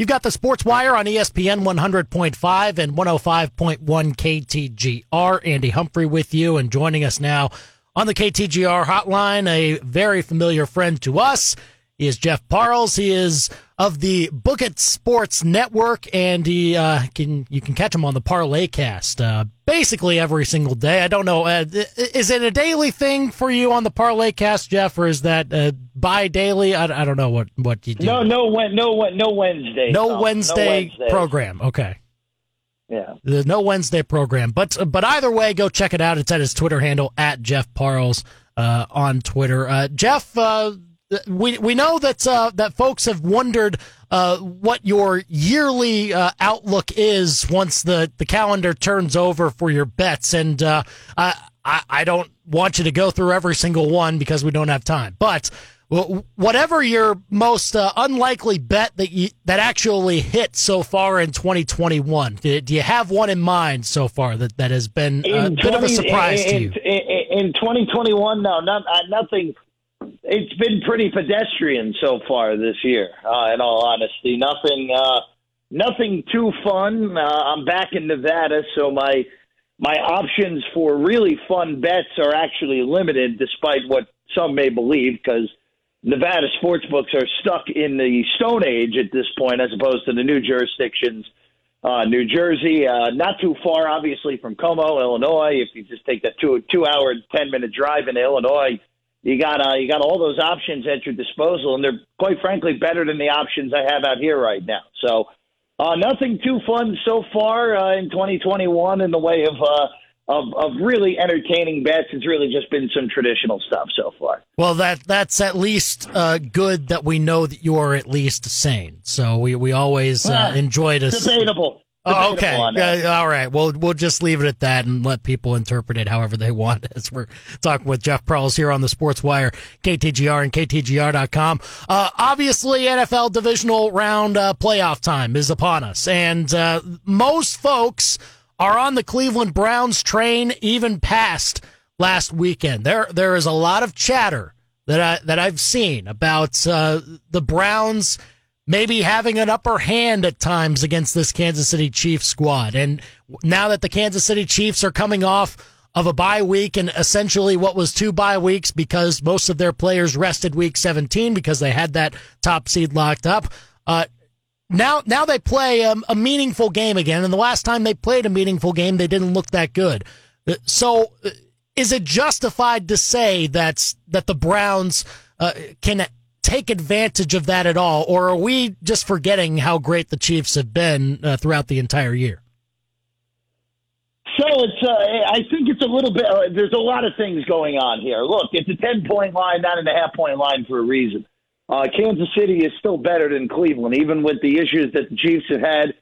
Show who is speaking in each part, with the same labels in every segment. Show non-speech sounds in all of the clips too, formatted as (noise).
Speaker 1: You've got the Sports Wire on ESPN 100.5 and 105.1 KTGR. Andy Humphrey with you and joining us now on the KTGR hotline, a very familiar friend to us. He is Jeff Parles. He is of the Book It Sports Network, and he uh, can you can catch him on the Parlay Cast uh, basically every single day. I don't know, uh, is it a daily thing for you on the Parlay Cast, Jeff, or is that uh, bi daily? I, I don't know what what you do.
Speaker 2: No, no, no, no Wednesday.
Speaker 1: No, Wednesday, no Wednesday program. Okay.
Speaker 2: Yeah.
Speaker 1: There's no Wednesday program, but but either way, go check it out. It's at his Twitter handle at Jeff Parles uh, on Twitter. Uh, Jeff, uh, we we know that uh, that folks have wondered uh, what your yearly uh, outlook is once the the calendar turns over for your bets, and I I don't want you to go through every single one because we don't have time, but whatever your most uh, unlikely bet that you that actually hit so far in 2021 do, do, you have one in mind so far that that has been a 20, bit of a surprise
Speaker 2: in,
Speaker 1: to you?
Speaker 2: in, in 2021 no not, uh, nothing it's been pretty pedestrian so far this year uh, in all honesty nothing uh, nothing too fun uh, i'm back in nevada so my my options for really fun bets are actually limited despite what some may believe because Nevada sports books are stuck in the Stone Age at this point, as opposed to the new jurisdictions. Uh, New Jersey, uh, not too far, obviously, from Como, Illinois. If you just take that two two hour ten minute drive into Illinois, you got uh, you got all those options at your disposal, and they're quite frankly better than the options I have out here right now. So, uh, nothing too fun so far uh, in 2021 in the way of uh, of, of really entertaining bets. It's really just been some traditional stuff so far.
Speaker 1: Well, that that's at least uh, good that we know that you are at least sane. So we we always uh, enjoy this.
Speaker 2: Debatable.
Speaker 1: Oh, okay. Uh, all right. Well, we'll just leave it at that and let people interpret it however they want (laughs) as we're talking with Jeff Parles here on the Sports Wire, KTGR and KTGR.com. Uh, obviously, NFL divisional round uh, playoff time is upon us. And uh, most folks are on the Cleveland Browns train even past last weekend. There there is a lot of chatter that I that I've seen about uh, the Browns maybe having an upper hand at times against this Kansas City Chiefs squad. And now that the Kansas City Chiefs are coming off of a bye week and essentially what was two bye weeks because most of their players rested week 17 because they had that top seed locked up. Uh, now now they play a, a, meaningful game again and the last time they played a meaningful game they didn't look that good uh, so uh, is it justified to say that that the browns uh, can take advantage of that at all or are we just forgetting how great the chiefs have been uh, throughout the entire year
Speaker 2: so it's uh, i think it's a little bit uh, there's a lot of things going on here look it's a 10 point line not a half point line for a reason uh, Kansas City is still better than Cleveland, even with the issues that the Chiefs have had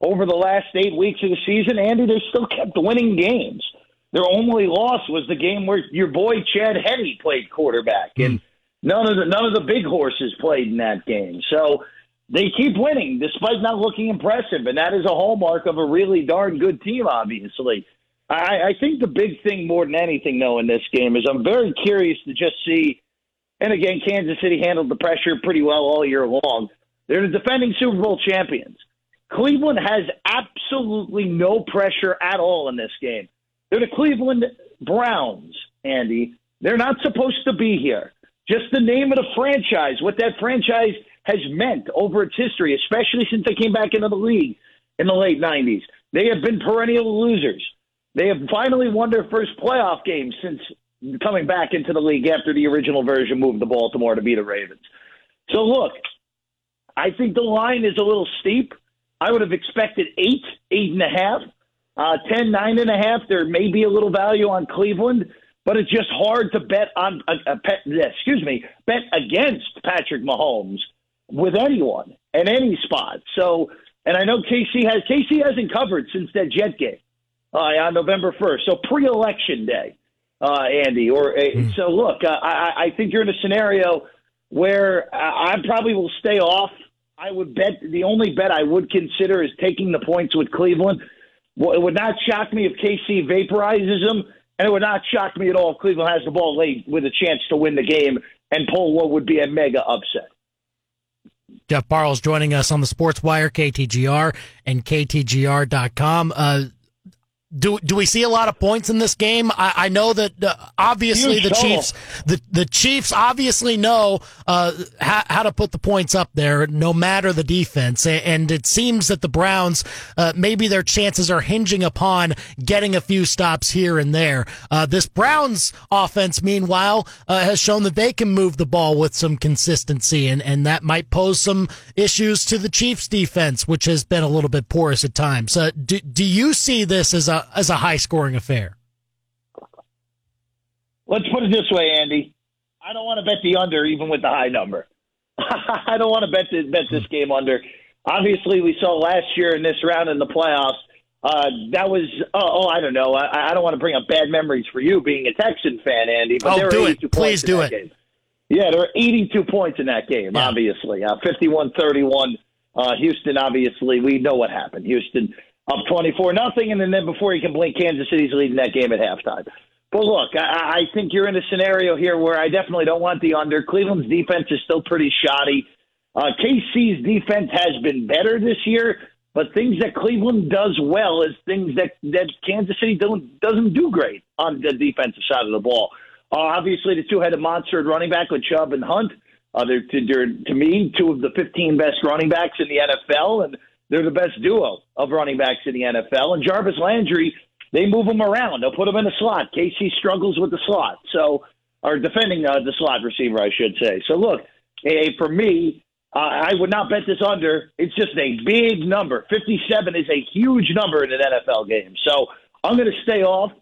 Speaker 2: over the last eight weeks of the season. Andy, they still kept winning games. Their only loss was the game where your boy Chad Henne played quarterback, and none of the none of the big horses played in that game. So they keep winning despite not looking impressive, and that is a hallmark of a really darn good team. Obviously, I, I think the big thing more than anything, though, in this game is I'm very curious to just see and again, Kansas City handled the pressure pretty well all year long. They're the defending Super Bowl champions. Cleveland has absolutely no pressure at all in this game. They're the Cleveland Browns, Andy. They're not supposed to be here. Just the name of the franchise, what that franchise has meant over its history, especially since they came back into the league in the late 90s. They have been perennial losers. They have finally won their first playoff game since coming back into the league after the original version moved to Baltimore to beat the Ravens. So look, I think the line is a little steep. I would have expected eight, eight and a half, uh, ten, nine and a half. There may be a little value on Cleveland, but it's just hard to bet on. A, a, a, excuse me, bet against Patrick Mahomes with anyone in any spot. So, and I know KC has KC hasn't covered since that Jet game uh, on November first. So pre-election day uh, Andy. Or mm. so look, uh, I, I think you're in a scenario where I probably will stay off. I would bet the only bet I would consider is taking the points with Cleveland. Well, it would not shock me if KC vaporizes them, and it would not shock me at all if Cleveland has the ball late with a chance to win the game and pull what would be a mega upset.
Speaker 1: Jeff Parles joining us on the Sports Wire, KTGR, and KTGR.com. Uh, do do we see a lot of points in this game? I, I know that uh, obviously
Speaker 2: Huge
Speaker 1: the
Speaker 2: total.
Speaker 1: Chiefs the the Chiefs obviously know uh, how, how to put the points up there, no matter the defense. And it seems that the Browns uh, maybe their chances are hinging upon getting a few stops here and there. Uh, this Browns offense, meanwhile, uh, has shown that they can move the ball with some consistency, and and that might pose some issues to the Chiefs defense, which has been a little bit porous at times. Uh, do do you see this as a as a high scoring affair?
Speaker 2: Let's put it this way, Andy. I don't want to bet the under, even with the high number. (laughs) I don't want to bet the, bet this game under. Obviously, we saw last year in this round in the playoffs. Uh, that was oh, oh I don't know. I, I don't want to bring up bad memories for you being a Texan fan, Andy. But
Speaker 1: Oh,
Speaker 2: there
Speaker 1: do it.
Speaker 2: 82
Speaker 1: Please
Speaker 2: points in
Speaker 1: do
Speaker 2: that
Speaker 1: it.
Speaker 2: Game. Yeah, there were 82 points in that game.
Speaker 1: Yeah.
Speaker 2: Obviously, uh, 51-31. Uh, Houston, obviously, we know what happened. Houston up 24 nothing, and then before you can blink, Kansas City's leading that game at halftime. But look, I, I think you're in a scenario here where I definitely don't want the under. Cleveland's defense is still pretty shoddy. Uh, KC's defense has been better this year, but things that Cleveland does well is things that, that Kansas City don't, doesn't do great on the defensive side of the ball. Uh, obviously, the two-headed monster at running back with Chubb and Hunt. Uh, they're, they're, to me, two of the 15 best running backs in the NFL, and they're the best duo of running backs in the NFL. And Jarvis Landry, they move him around. They'll put him in the slot. KC struggles with the slot, so or defending uh, the slot receiver, I should say. So look, eh, for me, uh, I would not bet this under. It's just a big number. 57 is a huge number in an NFL game. So I'm going to stay off,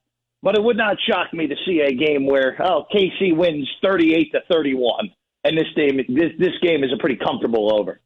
Speaker 2: but it would not shock me to see a game where oh KC wins 38 to 31, and this game this this game is a pretty comfortable over.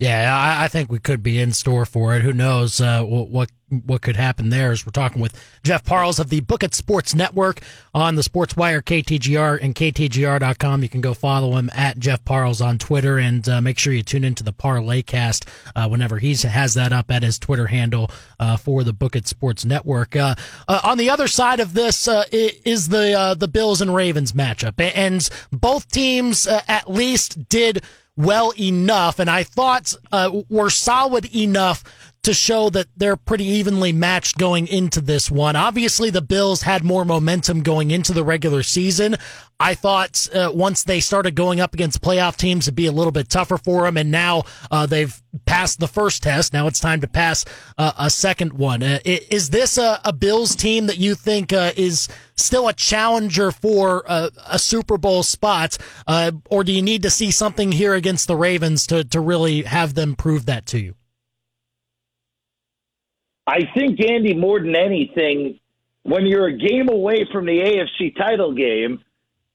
Speaker 1: Yeah, I, I think we could be in store for it. Who knows uh, what, what what could happen there? As we're talking with Jeff Parles of the Book It Sports Network on the Sports Wire, KTGR and KTGR.com. You can go follow him at Jeff Parles on Twitter and uh, make sure you tune into the Parlay Cast uh, whenever he has that up at his Twitter handle uh, for the Book It Sports Network. Uh, uh, on the other side of this is the the Bills and Ravens matchup, and both teams at least did well enough, and I thought uh, were solid enough to show that they're pretty evenly matched going into this one. Obviously, the Bills had more momentum going into the regular season. I thought uh, once they started going up against playoff teams, it'd be a little bit tougher for them, and now uh, they've passed the first test. Now it's time to pass uh, a second one. Uh, is this a, a Bills team that you think uh, is still a challenger for uh, a Super Bowl spot, or do you need to see something here against the Ravens to to really have them prove that to you?
Speaker 2: I think Andy, more than anything, when you're a game away from the AFC title game,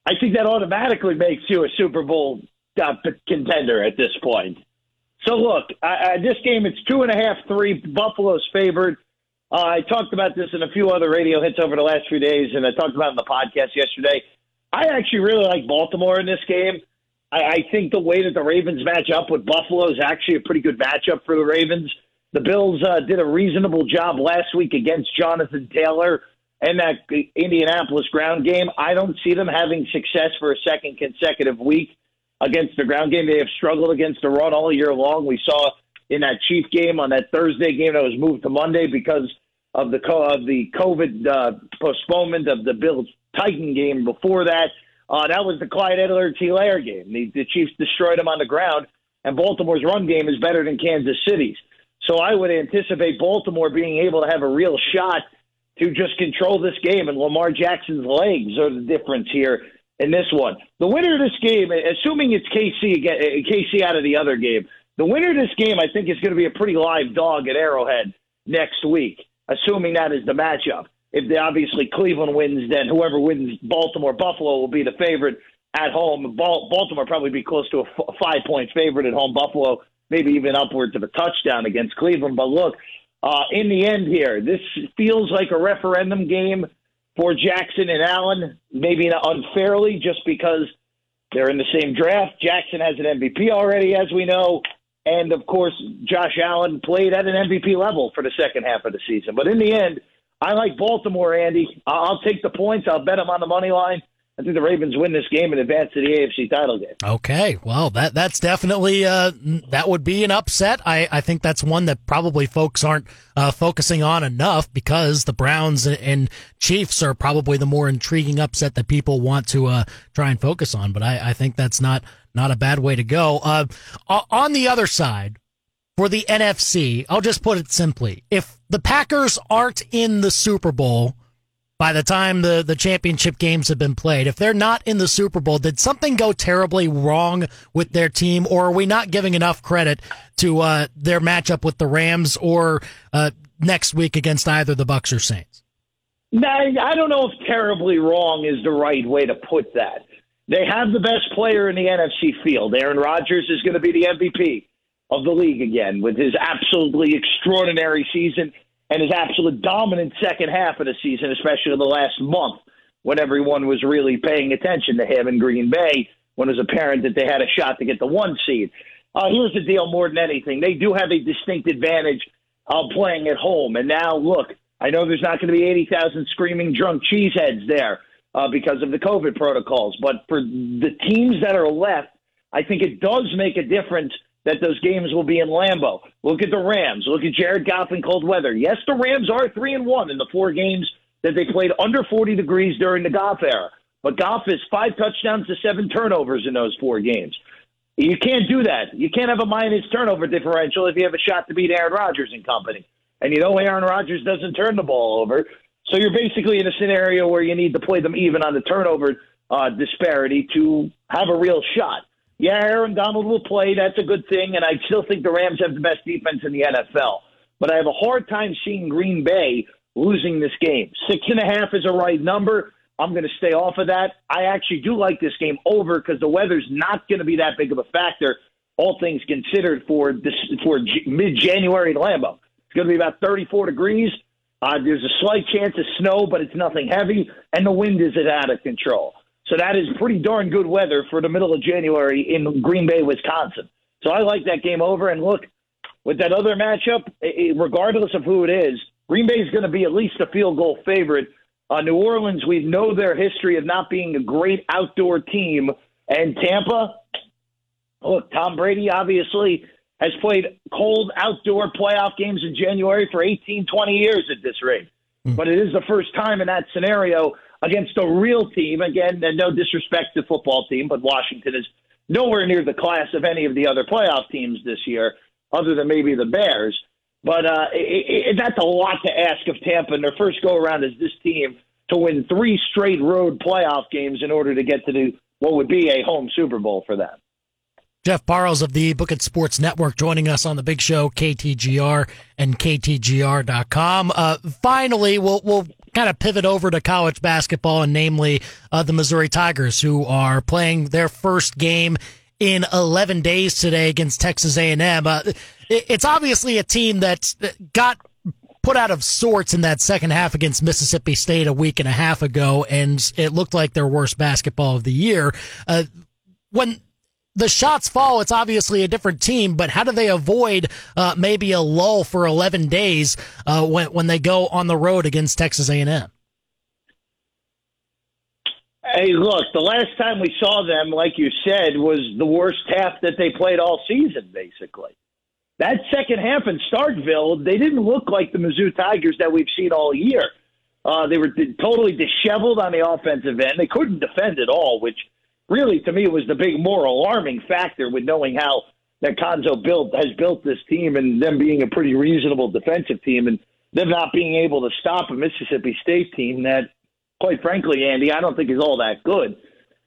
Speaker 2: I think that automatically makes you a Super Bowl uh, contender at this point. So look, I, I, this game it's two and a half, three. Buffalo's favored. Uh, I talked about this in a few other radio hits over the last few days, and I talked about it in the podcast yesterday. I actually really like Baltimore in this game. I, I think the way that the Ravens match up with Buffalo is actually a pretty good matchup for the Ravens. The Bills uh, did a reasonable job last week against Jonathan Taylor and that Indianapolis ground game. I don't see them having success for a second consecutive week against the ground game. They have struggled against the run all year long. We saw in that Chief game on that Thursday game that was moved to Monday because of the co- of the COVID uh, postponement of the Bills Titan game before that. Uh, that was the Clyde Edwards-Helaire game. The, the Chiefs destroyed them on the ground, and Baltimore's run game is better than Kansas City's. So I would anticipate Baltimore being able to have a real shot to just control this game, and Lamar Jackson's legs are the difference here in this one. The winner of this game, assuming it's KC KC out of the other game, the winner of this game, I think, is going to be a pretty live dog at Arrowhead next week, assuming that is the matchup. If they, obviously Cleveland wins, then whoever wins Baltimore Buffalo will be the favorite at home. Baltimore probably be close to a five point favorite at home. Buffalo maybe even upwards of a touchdown against Cleveland. But look, uh, in the end here, this feels like a referendum game for Jackson and Allen, maybe unfairly, just because they're in the same draft. Jackson has an MVP already, as we know. And of course, Josh Allen played at an MVP level for the second half of the season. But in the end, I like Baltimore, Andy. I'll take the points. I'll bet them on the money line. I think the Ravens win this game and advance to the AFC title game.
Speaker 1: Okay, well that that's definitely uh, that would be an upset. I, I think that's one that probably folks aren't uh, focusing on enough because the Browns and Chiefs are probably the more intriguing upset that people want to uh, try and focus on. But I, I think that's not not a bad way to go. Uh, on the other side, for the NFC, I'll just put it simply: if the Packers aren't in the Super Bowl by the time the, the championship games have been played, if they're not in the Super Bowl, did something go terribly wrong with their team, or are we not giving enough credit to uh, their matchup with the Rams or uh, next week against either the Bucs or Saints?
Speaker 2: I don't know if terribly wrong is the right way to put that. They have the best player in the NFC field. Aaron Rodgers is going to be the MVP of the league again with his absolutely extraordinary season and his absolute dominant second half of the season, especially the last month when everyone was really paying attention to him in Green Bay when it was apparent that they had a shot to get the one seed. Uh, here's the deal more than anything. They do have a distinct advantage of playing at home. And now, look, I know there's not going to be 80,000 screaming drunk cheeseheads there uh, because of the COVID protocols, but for the teams that are left, I think it does make a difference – that those games will be in Lambeau. Look at the Rams. Look at Jared Goff in cold weather. Yes, the Rams are three and one in the four games that they played under 40 degrees during the Goff era. But Goff is five touchdowns to seven turnovers in those four games. You can't do that. You can't have a minus turnover differential if you have a shot to beat Aaron Rodgers and company. And you know Aaron Rodgers doesn't turn the ball over. So you're basically in a scenario where you need to play them even on the turnover uh, disparity to have a real shot. Yeah, Aaron Donald will play. That's a good thing. And I still think the Rams have the best defense in the NFL. But I have a hard time seeing Green Bay losing this game. Six and a half is a right number. I'm going to stay off of that. I actually do like this game over because the weather's not going to be that big of a factor, all things considered, for this for mid January Lambeau. It's going to be about 34 degrees. Uh, there's a slight chance of snow, but it's nothing heavy, and the wind is out of control. So that is pretty darn good weather for the middle of January in Green Bay, Wisconsin. So I like that game over. And look, with that other matchup, regardless of who it is, Green Bay is going to be at least a field goal favorite. Uh, New Orleans, we know their history of not being a great outdoor team. And Tampa, look, Tom Brady obviously has played cold outdoor playoff games in January for 18, 20 years at this rate. Mm. But it is the first time in that scenario against a real team. Again, and no disrespect to football team, but Washington is nowhere near the class of any of the other playoff teams this year, other than maybe the Bears. But uh, it, it, that's a lot to ask of Tampa in their first go around as this team to win three straight road playoff games in order to get to the what would be a home Super Bowl for them.
Speaker 1: Jeff Parles of the Book It Sports Network joining us on the big show, KTGR and KTGR.com. Uh, finally, we'll, we'll kind of pivot over to college basketball and namely uh, the Missouri Tigers who are playing their first game in 11 days today against Texas A&M. Uh, it's obviously a team that got put out of sorts in that second half against Mississippi State a week and a half ago, and it looked like their worst basketball of the year. Uh, when the shots fall, it's obviously a different team, but how do they avoid uh, maybe a lull for 11 days uh, when, when they go on the road against Texas A&M?
Speaker 2: Hey, look, the last time we saw them, like you said, was the worst half that they played all season, basically. That second half in Starkville, they didn't look like the Mizzou Tigers that we've seen all year. Uh, they were totally disheveled on the offensive end. They couldn't defend at all, which – really, to me, it was the big, more alarming factor with knowing how that Cuonzo built has built this team and them being a pretty reasonable defensive team and them not being able to stop a Mississippi State team that, quite frankly, Andy, I don't think is all that good.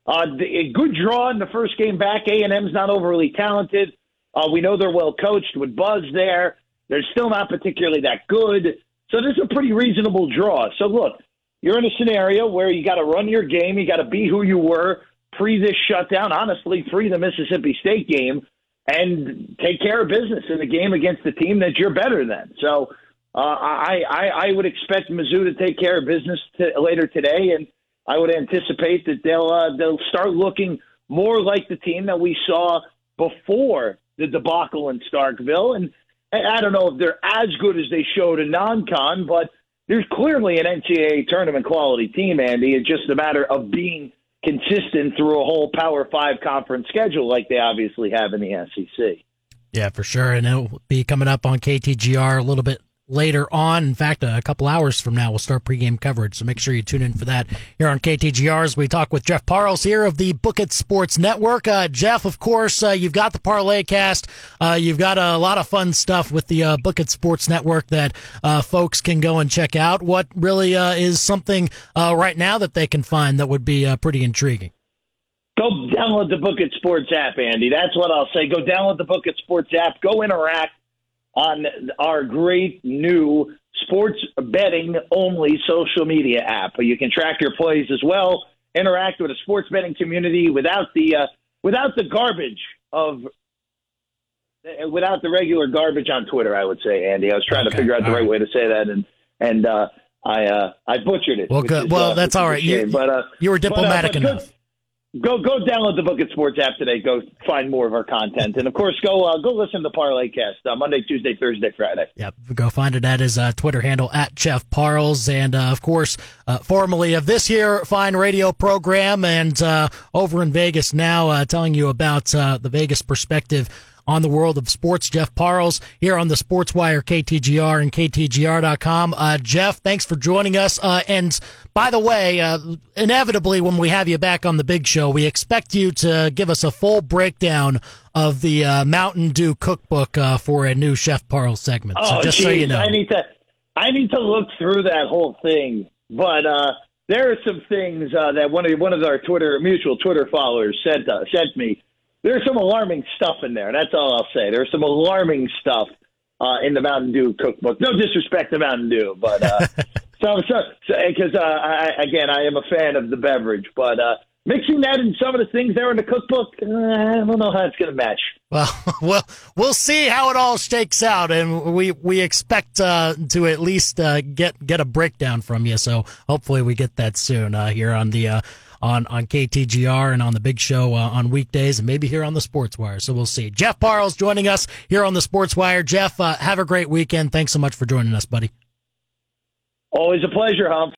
Speaker 2: Uh, a good draw in the first game back. A and M's not overly talented. Uh, we know they're well coached with Buzz there. They're still not particularly that good. So this is a pretty reasonable draw. So look, you're in a scenario where you got to run your game. You got to be who you were pre this shutdown, honestly, pre the Mississippi State game, and take care of business in the game against the team that you're better than. So uh, I, I, I would expect Mizzou to take care of business to, later today, and I would anticipate that they'll uh, they'll start looking more like the team that we saw before the debacle in Starkville. And I don't know if they're as good as they showed in non-con, but there's clearly an NCAA tournament quality team, Andy. It's just a matter of being consistent through a whole Power Five conference schedule like they obviously have in the SEC.
Speaker 1: Yeah, for sure. And it'll be coming up on KTGR a little bit later on. In fact, a couple hours from now, we'll start pregame coverage. So make sure you tune in for that here on KTGR as we talk with Jeff Parles here of the Book It Sports Network. Uh, Jeff, of course, uh, you've got the Parlay Cast. Uh, you've got a lot of fun stuff with the uh, Book It Sports Network that uh, folks can go and check out. What really uh, is something right now that they can find that would be pretty intriguing?
Speaker 2: Go download the Book It Sports app, Andy. That's what I'll say. Go download the Book It Sports app. Go interact on our great new sports betting only social media app. You can track your plays as well, interact with a sports betting community without the uh, without the garbage of without the regular garbage on Twitter. I would say, Andy. I was trying okay. to figure out the right, right, way to say that, and and uh, I uh, I butchered it.
Speaker 1: Well, good. Is, well, uh, that's all right. You, but uh, you were diplomatic uh, but enough. Good,
Speaker 2: Go go download the Book It Sports app today. Go find more of our content, and of course, go uh, go listen to Parlay Cast uh, Monday, Tuesday, Thursday, Friday.
Speaker 1: Yep, go find it at his uh, Twitter handle at Jeff Parles, and uh, of course, uh, formerly of this here fine radio program, and uh, over in Vegas now, telling you about the Vegas perspective on the world of sports. Jeff Parles here on the Sports Wire, KTGR and KTGR.com. Uh, Jeff, thanks for joining us. Uh, and by the way, uh, inevitably, when we have you back on the big show, we expect you to give us a full breakdown of the uh, Mountain Dew cookbook uh, for a new Chef Parles segment. So
Speaker 2: oh,
Speaker 1: just
Speaker 2: geez,
Speaker 1: so you know.
Speaker 2: I need to, I need to look through that whole thing. But, uh, there are some things that one of one of our Twitter mutual Twitter followers sent sent me there's some alarming stuff in there. That's all I'll say. There's some alarming stuff uh, in the Mountain Dew cookbook. No disrespect to Mountain Dew, but uh, (laughs) so so because uh, I, again I am a fan of the beverage, but uh, mixing that in some of the things there in the cookbook, uh, I don't know how it's going to match.
Speaker 1: Well, (laughs) well, we'll see how it all shakes out, and we we expect uh, to at least uh, get get a breakdown from you. So hopefully we get that soon uh, here on the uh, on, on KTGR and on the big show uh, on weekdays and maybe here on the Sports Wire. So we'll see. Jeff Parles joining us here on the Sports Wire. Jeff, uh, have a great weekend. Thanks so much for joining us, buddy.
Speaker 2: Always a pleasure, Hump.